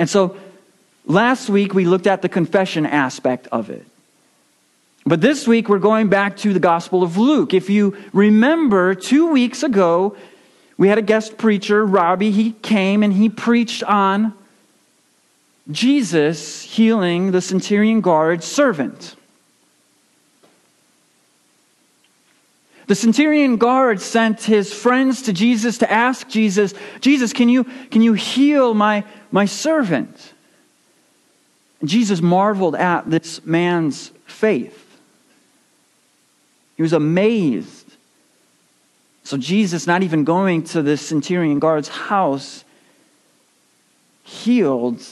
And so last week we looked at the confession aspect of it. But this week we're going back to the Gospel of Luke. If you remember, two weeks ago, we had a guest preacher, Robbie. He came and he preached on Jesus healing the centurion guard's servant. The centurion guard sent his friends to Jesus to ask Jesus, Jesus, can you, can you heal my, my servant? Jesus marveled at this man's faith. He was amazed. So Jesus, not even going to the centurion guard's house, healed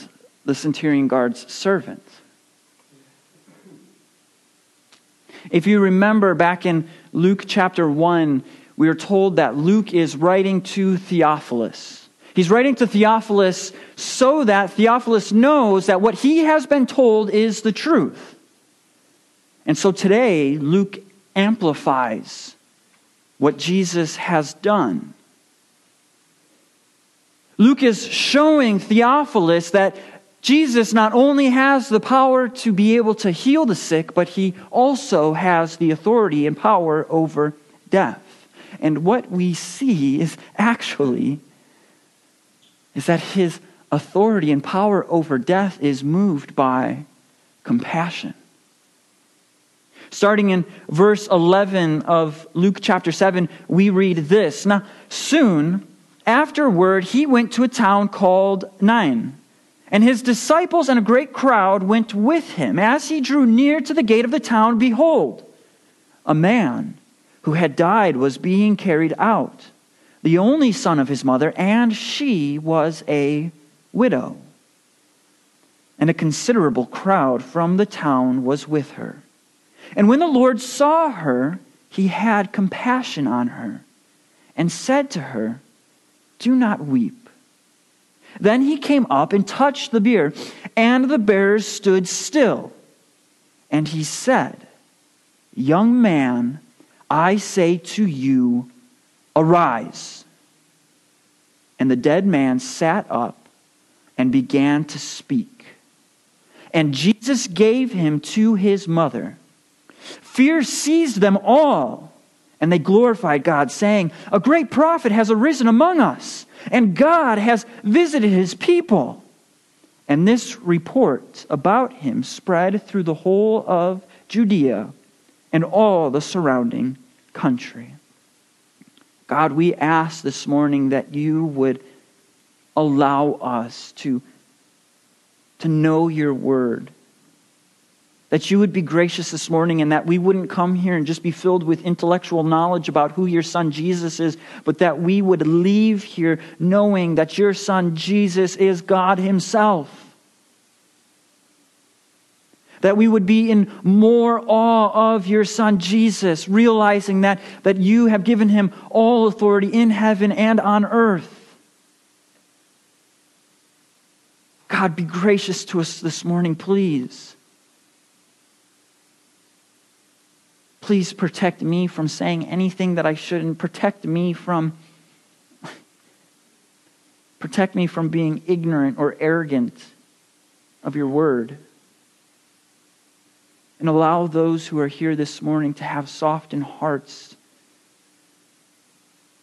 the centurion guard's servant. If you remember back in Luke chapter 1, we are told that Luke is writing to Theophilus. He's writing to Theophilus so that Theophilus knows that what he has been told is the truth. And so today, Luke amplifies what Jesus has done. Luke is showing Theophilus that Jesus not only has the power to be able to heal the sick, but he also has the authority and power over death. And what we see is actually is that his authority and power over death is moved by compassion. Starting in verse 11 of Luke chapter 7, we read this. Now, soon afterward, he went to a town called Nain and his disciples and a great crowd went with him. As he drew near to the gate of the town, behold, a man who had died was being carried out, the only son of his mother, and she was a widow. And a considerable crowd from the town was with her. And when the Lord saw her, he had compassion on her and said to her, Do not weep. Then he came up and touched the bier, and the bearers stood still. And he said, Young man, I say to you, arise. And the dead man sat up and began to speak. And Jesus gave him to his mother. Fear seized them all, and they glorified God, saying, A great prophet has arisen among us and God has visited his people. And this report about him spread through the whole of Judea and all the surrounding country. God, we ask this morning that you would allow us to, to know your word that you would be gracious this morning and that we wouldn't come here and just be filled with intellectual knowledge about who your son Jesus is, but that we would leave here knowing that your son Jesus is God himself. That we would be in more awe of your son Jesus, realizing that, that you have given him all authority in heaven and on earth. God, be gracious to us this morning, please. Please protect me from saying anything that I shouldn't. Protect me from protect me from being ignorant or arrogant of your word. And allow those who are here this morning to have softened hearts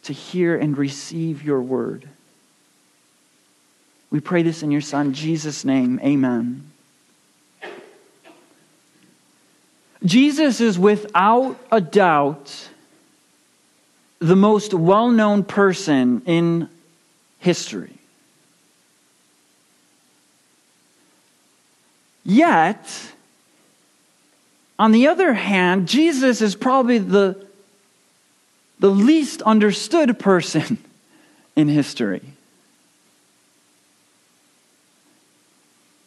to hear and receive your word. We pray this in your Son, Jesus' name. Amen. Jesus is without a doubt the most well known person in history. Yet, on the other hand, Jesus is probably the, the least understood person in history.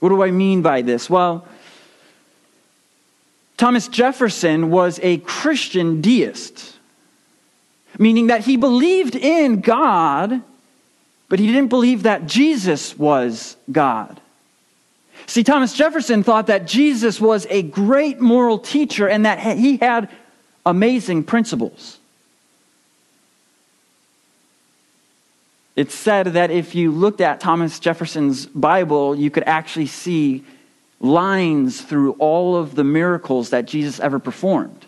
What do I mean by this? Well, Thomas Jefferson was a Christian deist, meaning that he believed in God, but he didn't believe that Jesus was God. See, Thomas Jefferson thought that Jesus was a great moral teacher and that he had amazing principles. It's said that if you looked at Thomas Jefferson's Bible, you could actually see lines through all of the miracles that Jesus ever performed.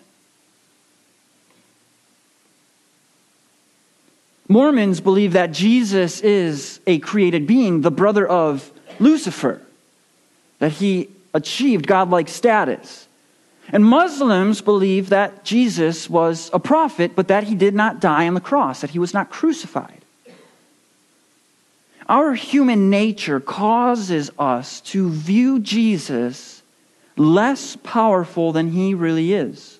Mormons believe that Jesus is a created being, the brother of Lucifer, that he achieved godlike status. And Muslims believe that Jesus was a prophet, but that he did not die on the cross, that he was not crucified. Our human nature causes us to view Jesus less powerful than he really is.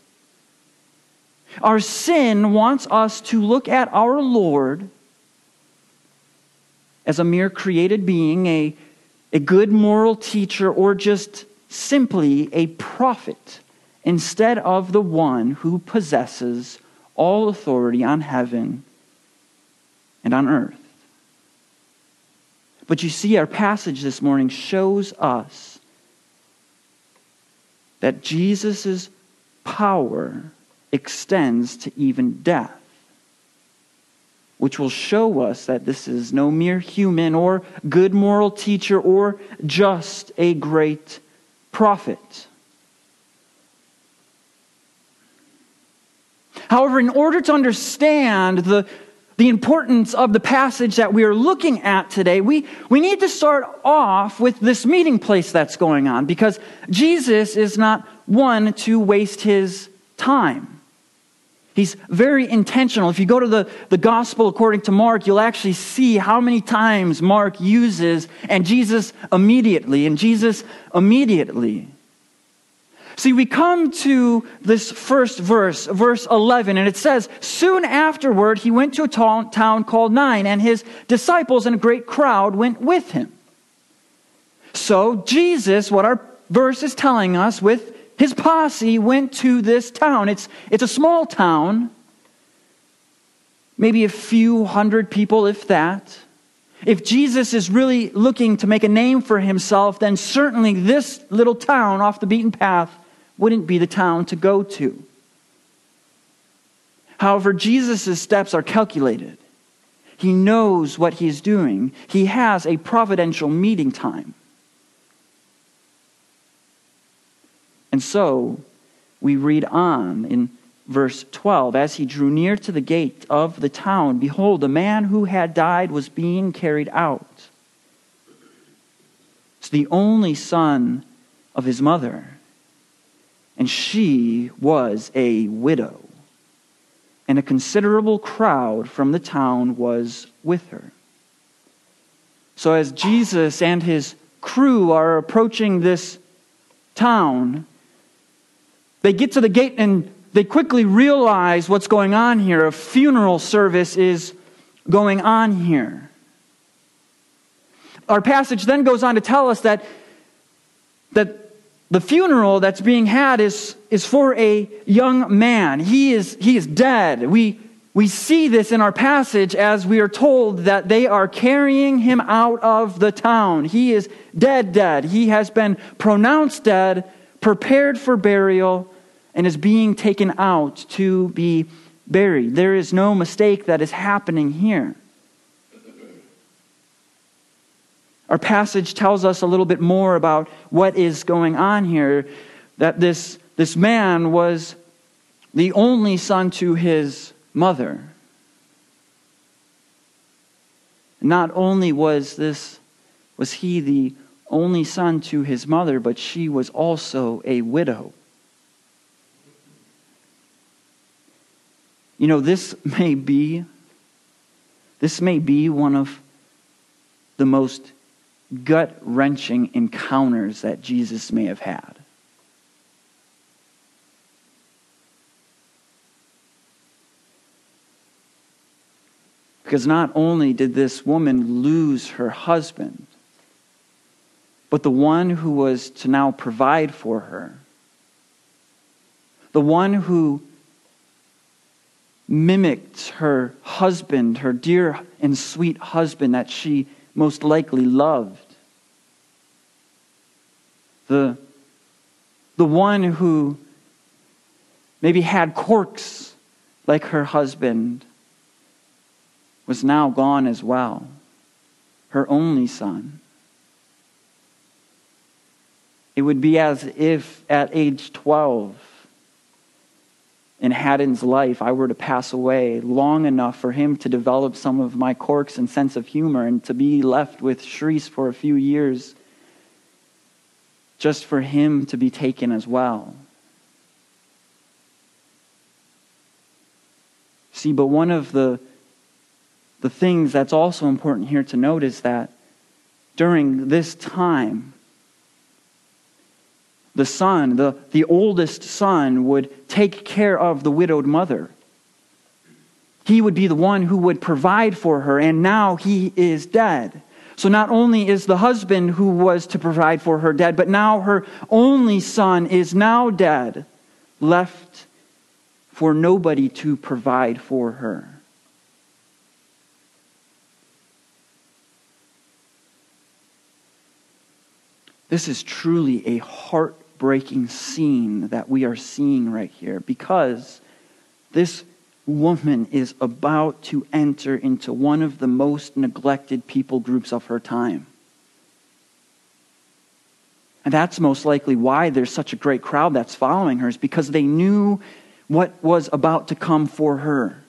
Our sin wants us to look at our Lord as a mere created being, a, a good moral teacher, or just simply a prophet, instead of the one who possesses all authority on heaven and on earth. But you see, our passage this morning shows us that Jesus' power extends to even death, which will show us that this is no mere human or good moral teacher or just a great prophet. However, in order to understand the the importance of the passage that we are looking at today, we, we need to start off with this meeting place that's going on because Jesus is not one to waste his time. He's very intentional. If you go to the, the gospel according to Mark, you'll actually see how many times Mark uses and Jesus immediately, and Jesus immediately. See, we come to this first verse, verse 11, and it says, Soon afterward, he went to a town called Nain, and his disciples and a great crowd went with him. So, Jesus, what our verse is telling us, with his posse, went to this town. It's, it's a small town, maybe a few hundred people, if that. If Jesus is really looking to make a name for himself, then certainly this little town off the beaten path wouldn't be the town to go to. However, Jesus' steps are calculated. He knows what he's doing. He has a providential meeting time. And so we read on in verse 12 As he drew near to the gate of the town, behold, a man who had died was being carried out. It's the only son of his mother and she was a widow. And a considerable crowd from the town was with her. So, as Jesus and his crew are approaching this town, they get to the gate and they quickly realize what's going on here. A funeral service is going on here. Our passage then goes on to tell us that, that the funeral that's being had is, is for a young man. He is, he is dead. We, we see this in our passage as we are told that they are carrying him out of the town. He is dead, dead. He has been pronounced dead, prepared for burial, and is being taken out to be buried. There is no mistake that is happening here. Our passage tells us a little bit more about what is going on here. That this, this man was the only son to his mother. Not only was this was he the only son to his mother, but she was also a widow. You know, this may be this may be one of the most gut wrenching encounters that Jesus may have had. Because not only did this woman lose her husband, but the one who was to now provide for her, the one who mimicked her husband, her dear and sweet husband that she most likely loved. The, the one who maybe had quirks like her husband was now gone as well, her only son. It would be as if at age 12 in Haddon's life, I were to pass away long enough for him to develop some of my quirks and sense of humor and to be left with Shreese for a few years just for him to be taken as well. See, but one of the, the things that's also important here to note is that during this time, the son, the, the oldest son, would take care of the widowed mother. He would be the one who would provide for her, and now he is dead. So not only is the husband who was to provide for her dead, but now her only son is now dead, left for nobody to provide for her. This is truly a heartbreaking scene that we are seeing right here because this woman is about to enter into one of the most neglected people groups of her time. And that's most likely why there's such a great crowd that's following her, is because they knew what was about to come for her.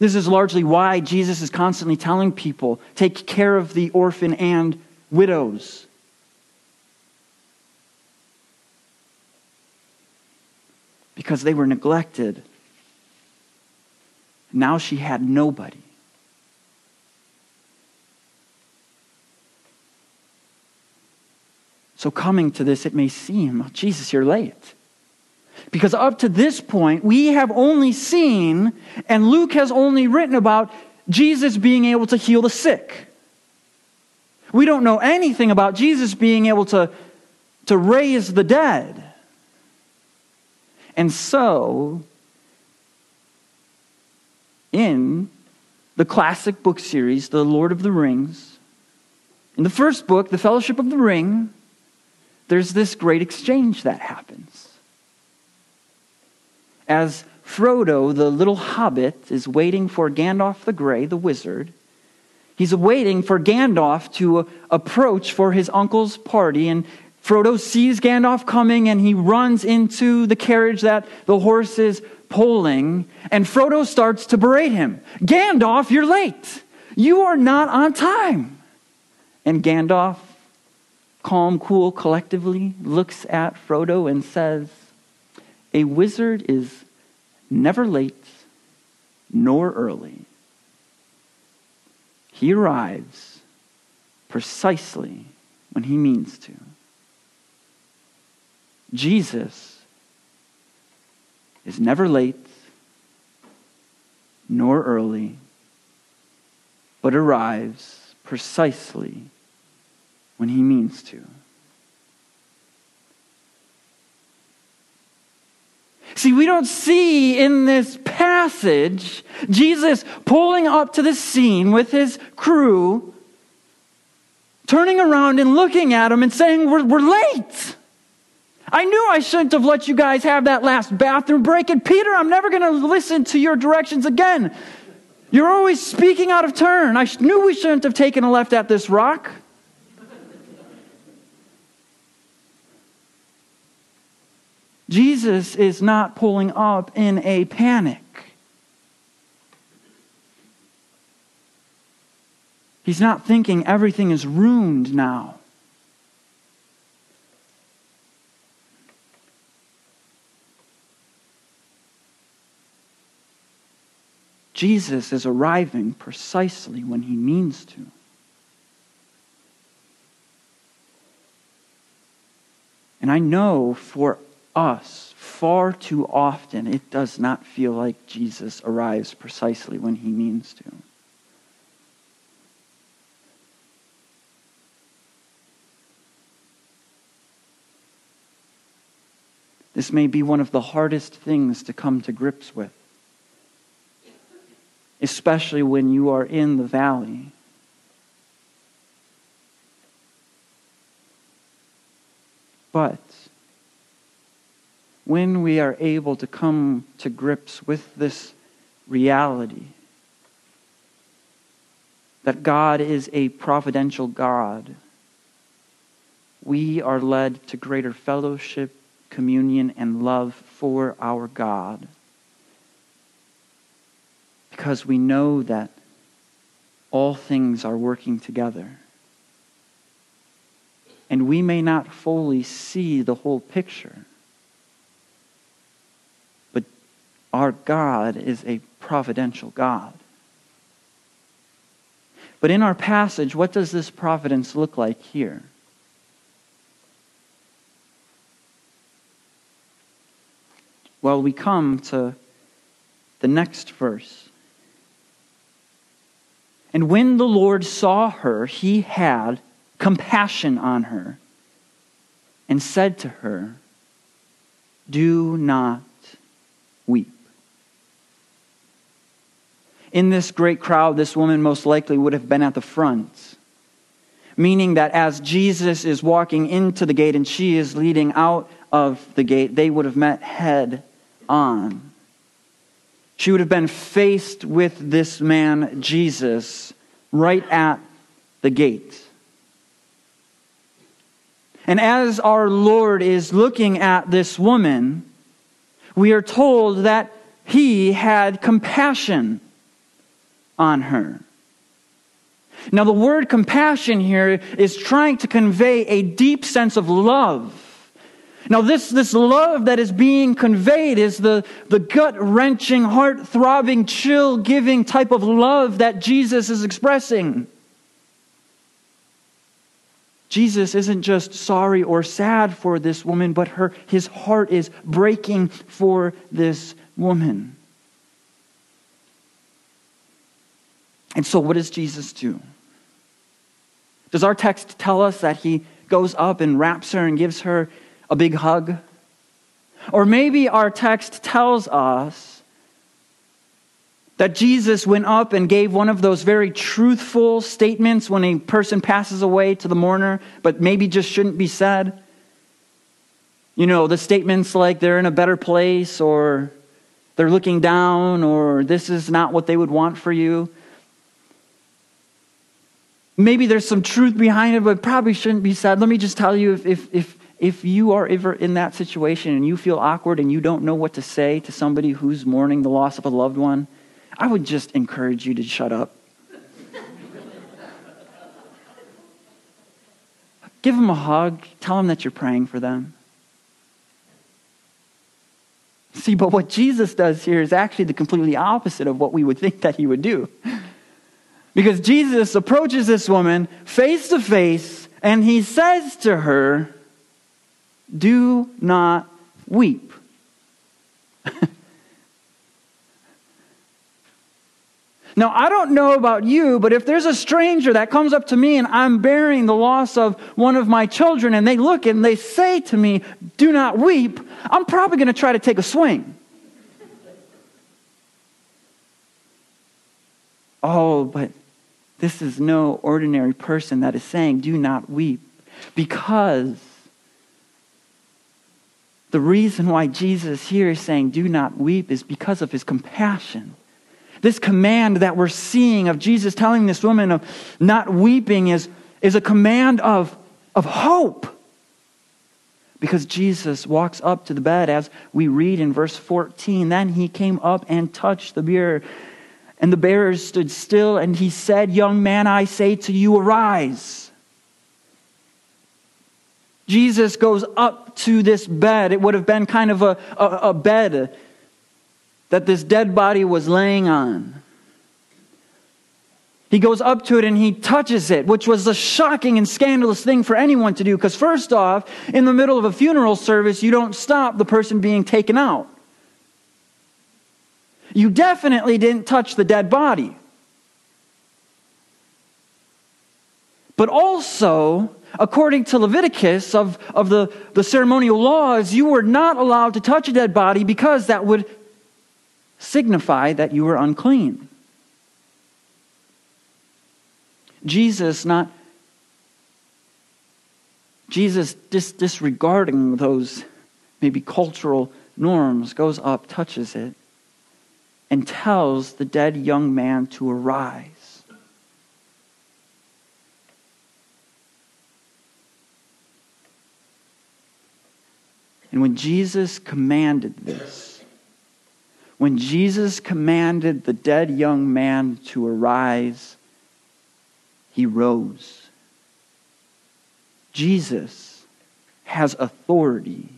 This is largely why Jesus is constantly telling people take care of the orphan and widows. Because they were neglected. Now she had nobody. So, coming to this, it may seem, oh, Jesus, you're late. Because up to this point, we have only seen, and Luke has only written about Jesus being able to heal the sick. We don't know anything about Jesus being able to, to raise the dead. And so, in the classic book series, The Lord of the Rings, in the first book, The Fellowship of the Ring, there's this great exchange that happens. As Frodo, the little hobbit, is waiting for Gandalf the Grey, the wizard, he's waiting for Gandalf to approach for his uncle's party and Frodo sees Gandalf coming and he runs into the carriage that the horse is pulling, and Frodo starts to berate him Gandalf, you're late. You are not on time. And Gandalf, calm, cool, collectively, looks at Frodo and says, A wizard is never late nor early. He arrives precisely when he means to. Jesus is never late nor early, but arrives precisely when he means to. See, we don't see in this passage Jesus pulling up to the scene with his crew, turning around and looking at him and saying, We're, we're late. I knew I shouldn't have let you guys have that last bathroom break. And Peter, I'm never going to listen to your directions again. You're always speaking out of turn. I knew we shouldn't have taken a left at this rock. Jesus is not pulling up in a panic. He's not thinking everything is ruined now. Jesus is arriving precisely when he means to. And I know for us, far too often, it does not feel like Jesus arrives precisely when he means to. This may be one of the hardest things to come to grips with especially when you are in the valley. But when we are able to come to grips with this reality that God is a providential God, we are led to greater fellowship, communion, and love for our God. Because we know that all things are working together. And we may not fully see the whole picture. But our God is a providential God. But in our passage, what does this providence look like here? Well, we come to the next verse. And when the Lord saw her, he had compassion on her and said to her, Do not weep in this great crowd, this woman most likely would have been at the front. Meaning that as Jesus is walking into the gate and she is leading out of the gate, they would have met head on. She would have been faced with this man, Jesus, right at the gate. And as our Lord is looking at this woman, we are told that he had compassion on her. Now, the word compassion here is trying to convey a deep sense of love. Now, this, this love that is being conveyed is the, the gut wrenching, heart throbbing, chill giving type of love that Jesus is expressing. Jesus isn't just sorry or sad for this woman, but her, his heart is breaking for this woman. And so, what does Jesus do? Does our text tell us that he goes up and wraps her and gives her a big hug? Or maybe our text tells us that Jesus went up and gave one of those very truthful statements when a person passes away to the mourner, but maybe just shouldn't be said. You know, the statements like they're in a better place or they're looking down or this is not what they would want for you. Maybe there's some truth behind it, but probably shouldn't be said. Let me just tell you if, if, if, if you are ever in that situation and you feel awkward and you don't know what to say to somebody who's mourning the loss of a loved one, I would just encourage you to shut up. Give them a hug. Tell them that you're praying for them. See, but what Jesus does here is actually the completely opposite of what we would think that he would do. Because Jesus approaches this woman face to face and he says to her, Do not weep. Now, I don't know about you, but if there's a stranger that comes up to me and I'm bearing the loss of one of my children and they look and they say to me, Do not weep, I'm probably going to try to take a swing. oh, but this is no ordinary person that is saying, Do not weep. Because the reason why Jesus here is saying, Do not weep, is because of his compassion. This command that we're seeing of Jesus telling this woman of not weeping is, is a command of, of hope. Because Jesus walks up to the bed, as we read in verse 14. Then he came up and touched the bier and the bearers stood still, and he said, Young man, I say to you, arise. Jesus goes up to this bed. It would have been kind of a, a, a bed that this dead body was laying on. He goes up to it and he touches it, which was a shocking and scandalous thing for anyone to do. Because, first off, in the middle of a funeral service, you don't stop the person being taken out. You definitely didn't touch the dead body. But also, according to Leviticus of, of the, the ceremonial laws, you were not allowed to touch a dead body because that would signify that you were unclean. Jesus not Jesus dis- disregarding those maybe cultural norms goes up, touches it, and tells the dead young man to arise. And when Jesus commanded this, when Jesus commanded the dead young man to arise, he rose. Jesus has authority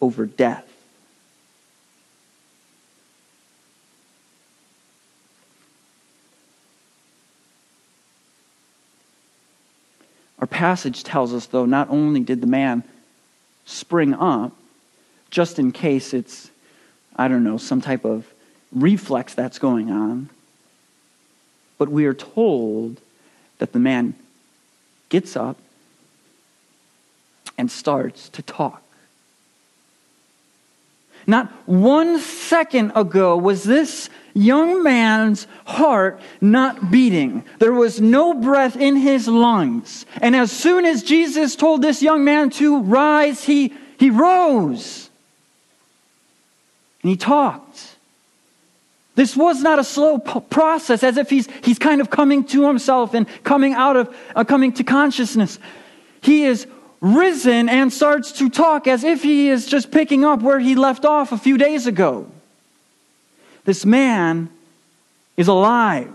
over death. Our passage tells us, though, not only did the man spring up, just in case it's, I don't know, some type of reflex that's going on, but we are told that the man gets up and starts to talk. Not one second ago was this young man's heart not beating. There was no breath in his lungs. And as soon as Jesus told this young man to rise, he, he rose. And he talked. This was not a slow p- process as if he's, he's kind of coming to himself and coming out of, uh, coming to consciousness. He is risen and starts to talk as if he is just picking up where he left off a few days ago. This man is alive.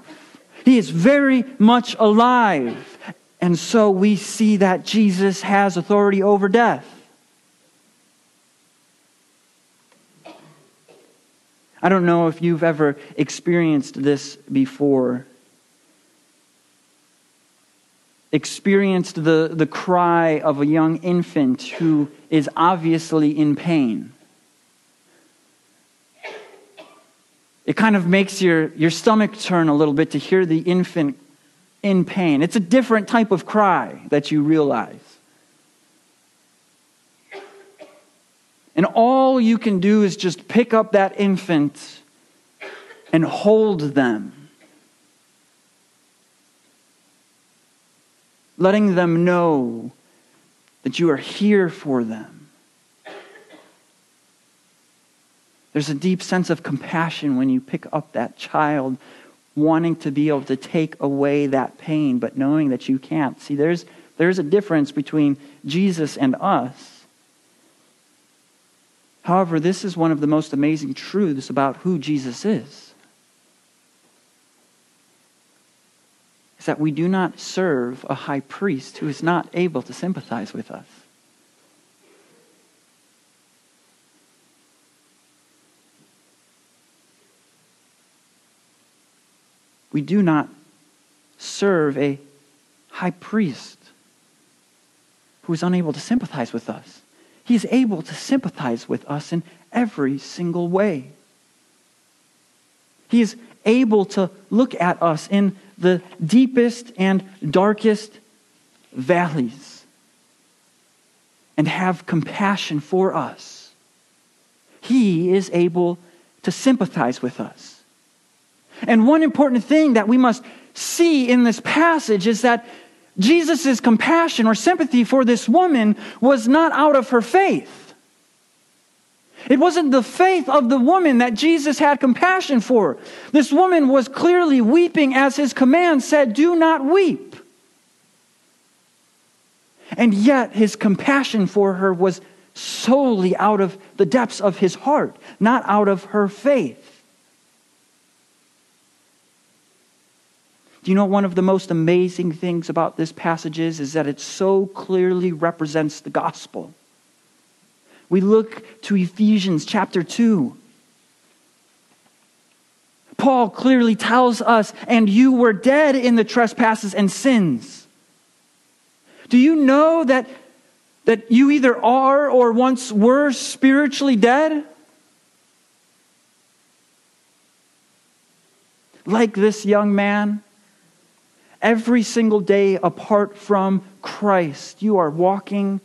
He is very much alive. And so we see that Jesus has authority over death. I don't know if you've ever experienced this before experienced the, the cry of a young infant who is obviously in pain. It kind of makes your, your stomach turn a little bit to hear the infant in pain. It's a different type of cry that you realize. And all you can do is just pick up that infant and hold them letting them know that you are here for them. There's a deep sense of compassion when you pick up that child, wanting to be able to take away that pain, but knowing that you can't. See, there's, there's a difference between Jesus and us. However, this is one of the most amazing truths about who Jesus is. is that we do not serve a high priest who is not able to sympathize with us. We do not serve a high priest who is unable to sympathize with us. He is able to sympathize with us in every single way. He is able to look at us in the deepest and darkest valleys and have compassion for us. He is able to sympathize with us. And one important thing that we must see in this passage is that Jesus' compassion or sympathy for this woman was not out of her faith. It wasn't the faith of the woman that Jesus had compassion for. This woman was clearly weeping as his command said, Do not weep. And yet, his compassion for her was solely out of the depths of his heart, not out of her faith. Do you know one of the most amazing things about this passage is, is that it so clearly represents the gospel? We look to Ephesians chapter 2. Paul clearly tells us, and you were dead in the trespasses and sins. Do you know that, that you either are or once were spiritually dead? Like this young man, every single day apart from Christ, you are walking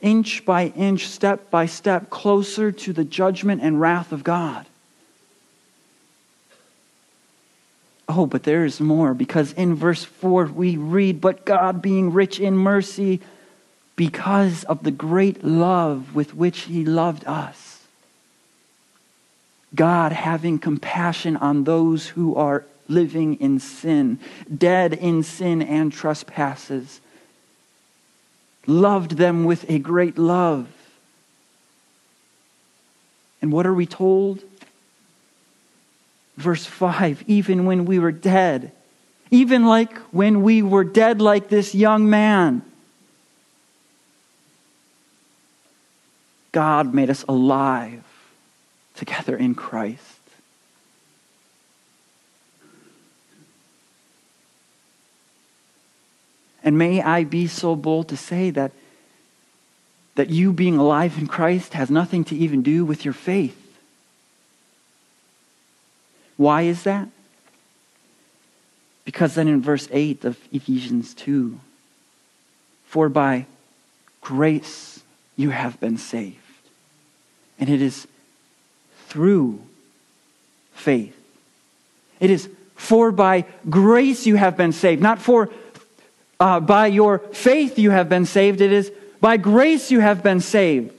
inch by inch, step by step, closer to the judgment and wrath of God. Oh, but there is more because in verse 4 we read, But God, being rich in mercy, because of the great love with which He loved us. God having compassion on those who are living in sin, dead in sin and trespasses, loved them with a great love. And what are we told? Verse 5 even when we were dead, even like when we were dead, like this young man, God made us alive together in Christ. And may I be so bold to say that, that you being alive in Christ has nothing to even do with your faith. Why is that? Because then in verse 8 of Ephesians 2, for by grace you have been saved. And it is through faith. It is for by grace you have been saved, not for uh, by your faith you have been saved. It is by grace you have been saved.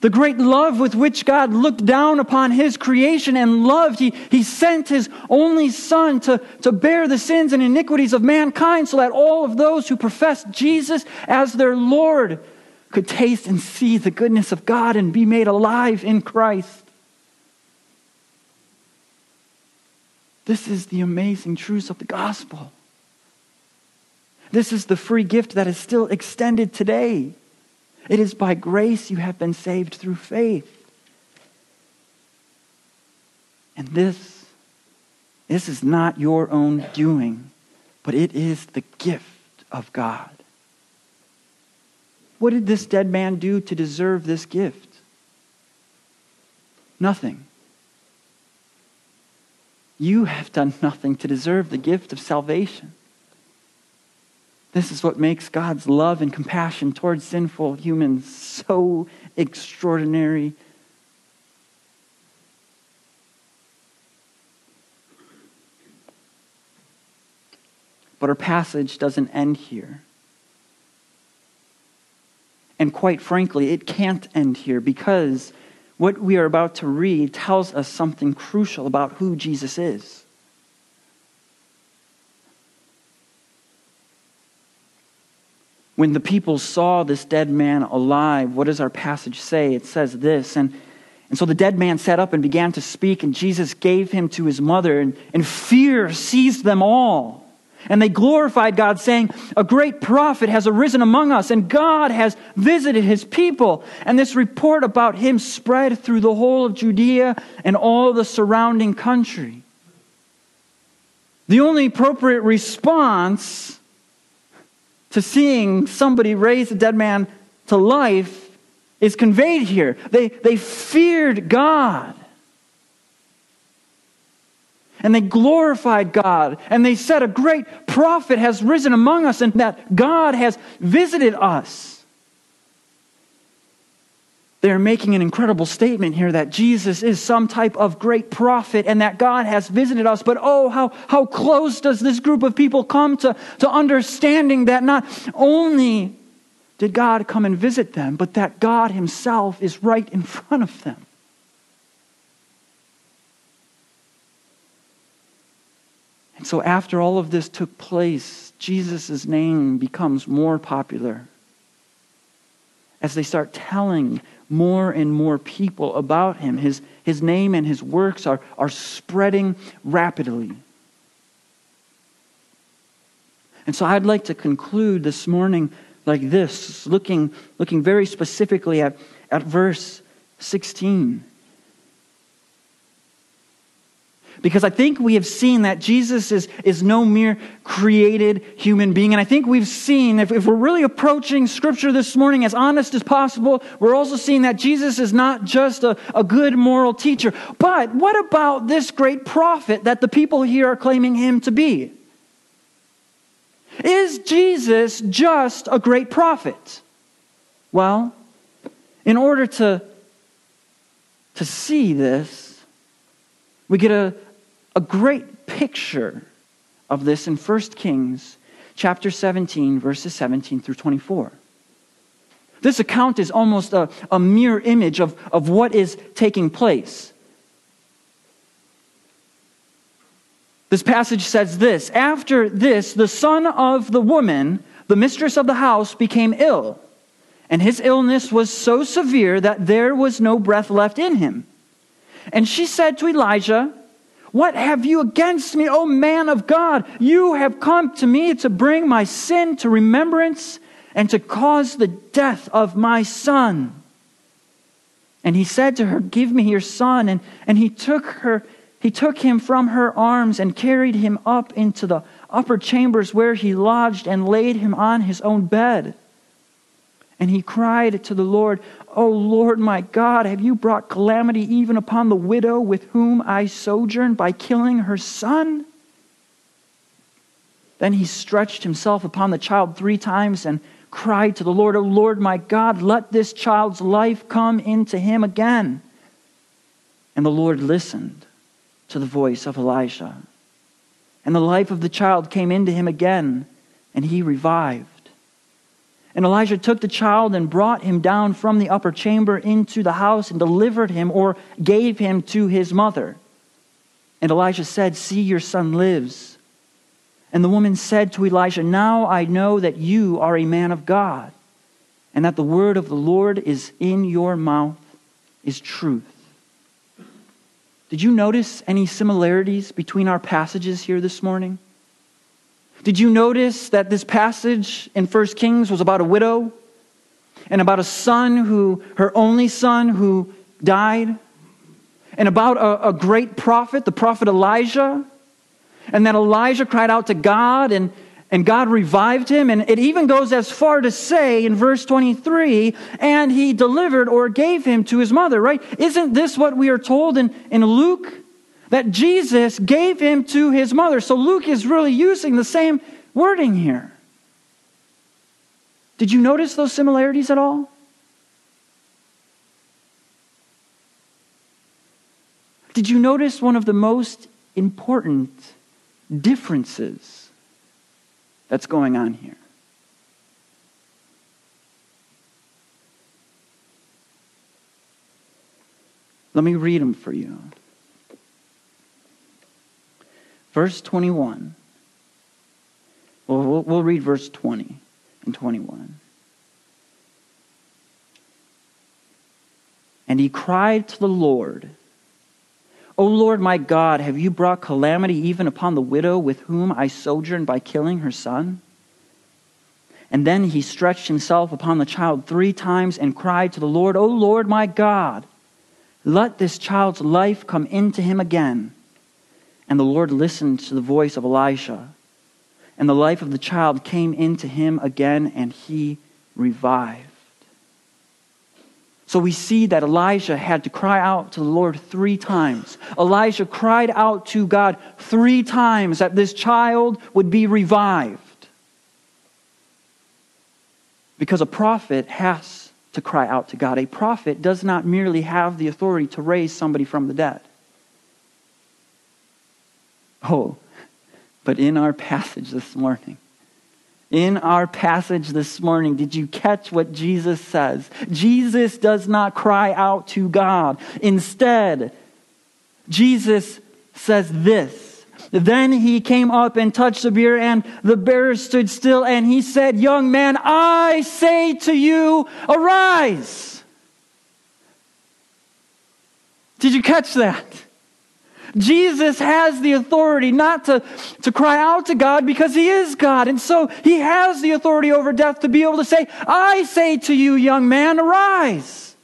The great love with which God looked down upon his creation and loved, he, he sent his only Son to, to bear the sins and iniquities of mankind so that all of those who profess Jesus as their Lord could taste and see the goodness of God and be made alive in Christ. This is the amazing truths of the gospel. This is the free gift that is still extended today. It is by grace you have been saved through faith. And this, this is not your own doing, but it is the gift of God. What did this dead man do to deserve this gift? Nothing. You have done nothing to deserve the gift of salvation. This is what makes God's love and compassion towards sinful humans so extraordinary. But our passage doesn't end here. And quite frankly, it can't end here because what we are about to read tells us something crucial about who Jesus is. When the people saw this dead man alive, what does our passage say? It says this. And, and so the dead man sat up and began to speak, and Jesus gave him to his mother, and, and fear seized them all. And they glorified God, saying, A great prophet has arisen among us, and God has visited his people. And this report about him spread through the whole of Judea and all the surrounding country. The only appropriate response to seeing somebody raise a dead man to life is conveyed here. They, they feared God. And they glorified God. And they said, A great prophet has risen among us, and that God has visited us. They're making an incredible statement here that Jesus is some type of great prophet and that God has visited us. But oh, how, how close does this group of people come to, to understanding that not only did God come and visit them, but that God Himself is right in front of them? And so, after all of this took place, Jesus' name becomes more popular as they start telling more and more people about him. His, his name and his works are, are spreading rapidly. And so I'd like to conclude this morning like this, looking, looking very specifically at, at verse 16. Because I think we have seen that Jesus is, is no mere created human being. And I think we've seen, if, if we're really approaching Scripture this morning as honest as possible, we're also seeing that Jesus is not just a, a good moral teacher. But what about this great prophet that the people here are claiming him to be? Is Jesus just a great prophet? Well, in order to, to see this, we get a, a great picture of this in 1 Kings chapter 17, verses 17 through 24. This account is almost a, a mirror image of, of what is taking place. This passage says this After this, the son of the woman, the mistress of the house, became ill. And his illness was so severe that there was no breath left in him. And she said to Elijah, What have you against me, O man of God? You have come to me to bring my sin to remembrance and to cause the death of my son. And he said to her, Give me your son. And, and he took her, he took him from her arms and carried him up into the upper chambers where he lodged and laid him on his own bed. And he cried to the Lord, O Lord my God, have you brought calamity even upon the widow with whom I sojourn by killing her son? Then he stretched himself upon the child three times and cried to the Lord, O Lord my God, let this child's life come into him again. And the Lord listened to the voice of Elijah. And the life of the child came into him again, and he revived. And Elijah took the child and brought him down from the upper chamber into the house and delivered him or gave him to his mother. And Elijah said, See, your son lives. And the woman said to Elijah, Now I know that you are a man of God, and that the word of the Lord is in your mouth is truth. Did you notice any similarities between our passages here this morning? Did you notice that this passage in 1 Kings was about a widow and about a son who, her only son, who died? And about a, a great prophet, the prophet Elijah? And that Elijah cried out to God and, and God revived him. And it even goes as far to say in verse 23, and he delivered or gave him to his mother, right? Isn't this what we are told in, in Luke? That Jesus gave him to his mother. So Luke is really using the same wording here. Did you notice those similarities at all? Did you notice one of the most important differences that's going on here? Let me read them for you. Verse 21. Well, we'll, read verse 20 and 21. And he cried to the Lord, O Lord my God, have you brought calamity even upon the widow with whom I sojourn by killing her son? And then he stretched himself upon the child three times and cried to the Lord, O Lord my God, let this child's life come into him again. And the Lord listened to the voice of Elisha. And the life of the child came into him again, and he revived. So we see that Elijah had to cry out to the Lord three times. Elijah cried out to God three times that this child would be revived. Because a prophet has to cry out to God. A prophet does not merely have the authority to raise somebody from the dead. Oh, but in our passage this morning, in our passage this morning, did you catch what Jesus says? Jesus does not cry out to God. Instead, Jesus says this. Then he came up and touched the bier, and the bearer stood still, and he said, Young man, I say to you, arise. Did you catch that? Jesus has the authority not to, to cry out to God because he is God. And so he has the authority over death to be able to say, I say to you, young man, arise.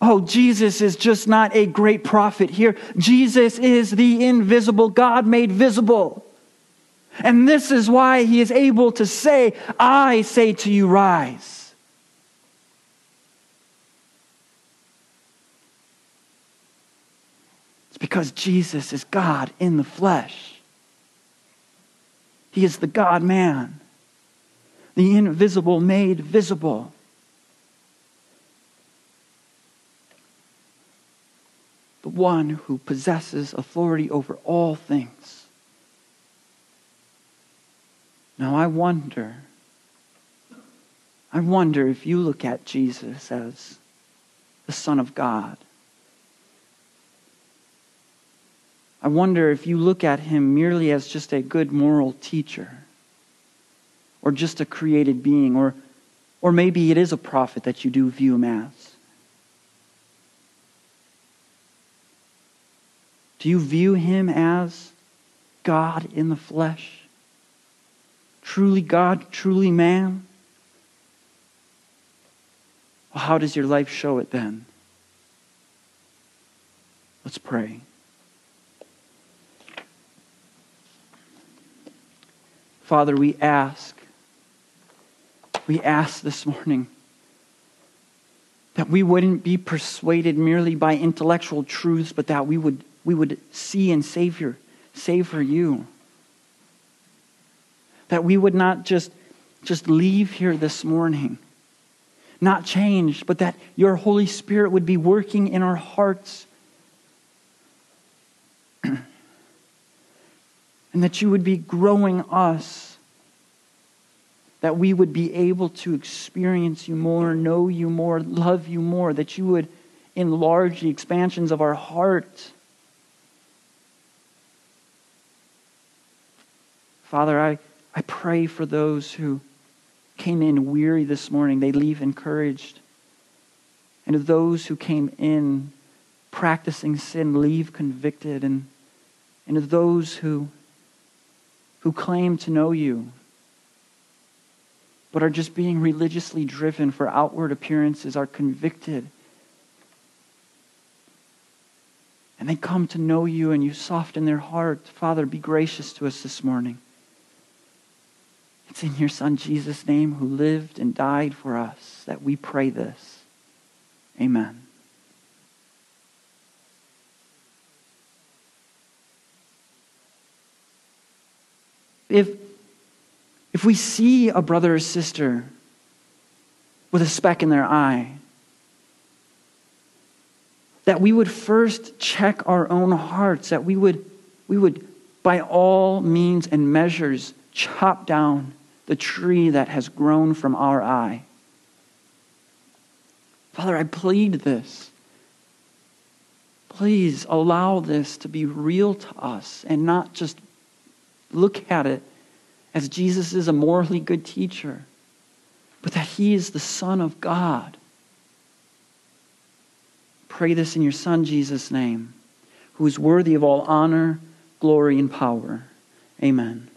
Oh, Jesus is just not a great prophet here. Jesus is the invisible God made visible. And this is why he is able to say, I say to you, rise. Because Jesus is God in the flesh. He is the God man, the invisible made visible. The one who possesses authority over all things. Now I wonder, I wonder if you look at Jesus as the Son of God. I wonder if you look at him merely as just a good moral teacher or just a created being, or, or maybe it is a prophet that you do view him as. Do you view him as God in the flesh? Truly God, truly man? Well, how does your life show it then? Let's pray. Father, we ask, we ask this morning that we wouldn't be persuaded merely by intellectual truths, but that we would, we would see and savor, savor you. That we would not just, just leave here this morning, not changed, but that your Holy Spirit would be working in our hearts and that you would be growing us, that we would be able to experience you more, know you more, love you more, that you would enlarge the expansions of our heart. Father, I, I pray for those who came in weary this morning, they leave encouraged. And to those who came in practicing sin, leave convicted. And, and to those who who claim to know you, but are just being religiously driven for outward appearances, are convicted. And they come to know you and you soften their heart. Father, be gracious to us this morning. It's in your Son Jesus' name, who lived and died for us, that we pray this. Amen. If, if we see a brother or sister with a speck in their eye, that we would first check our own hearts, that we would, we would by all means and measures chop down the tree that has grown from our eye. Father, I plead this. Please allow this to be real to us and not just look at it as Jesus is a morally good teacher, but that he is the Son of God. Pray this in your Son, Jesus' name, who is worthy of all honor, glory, and power. Amen.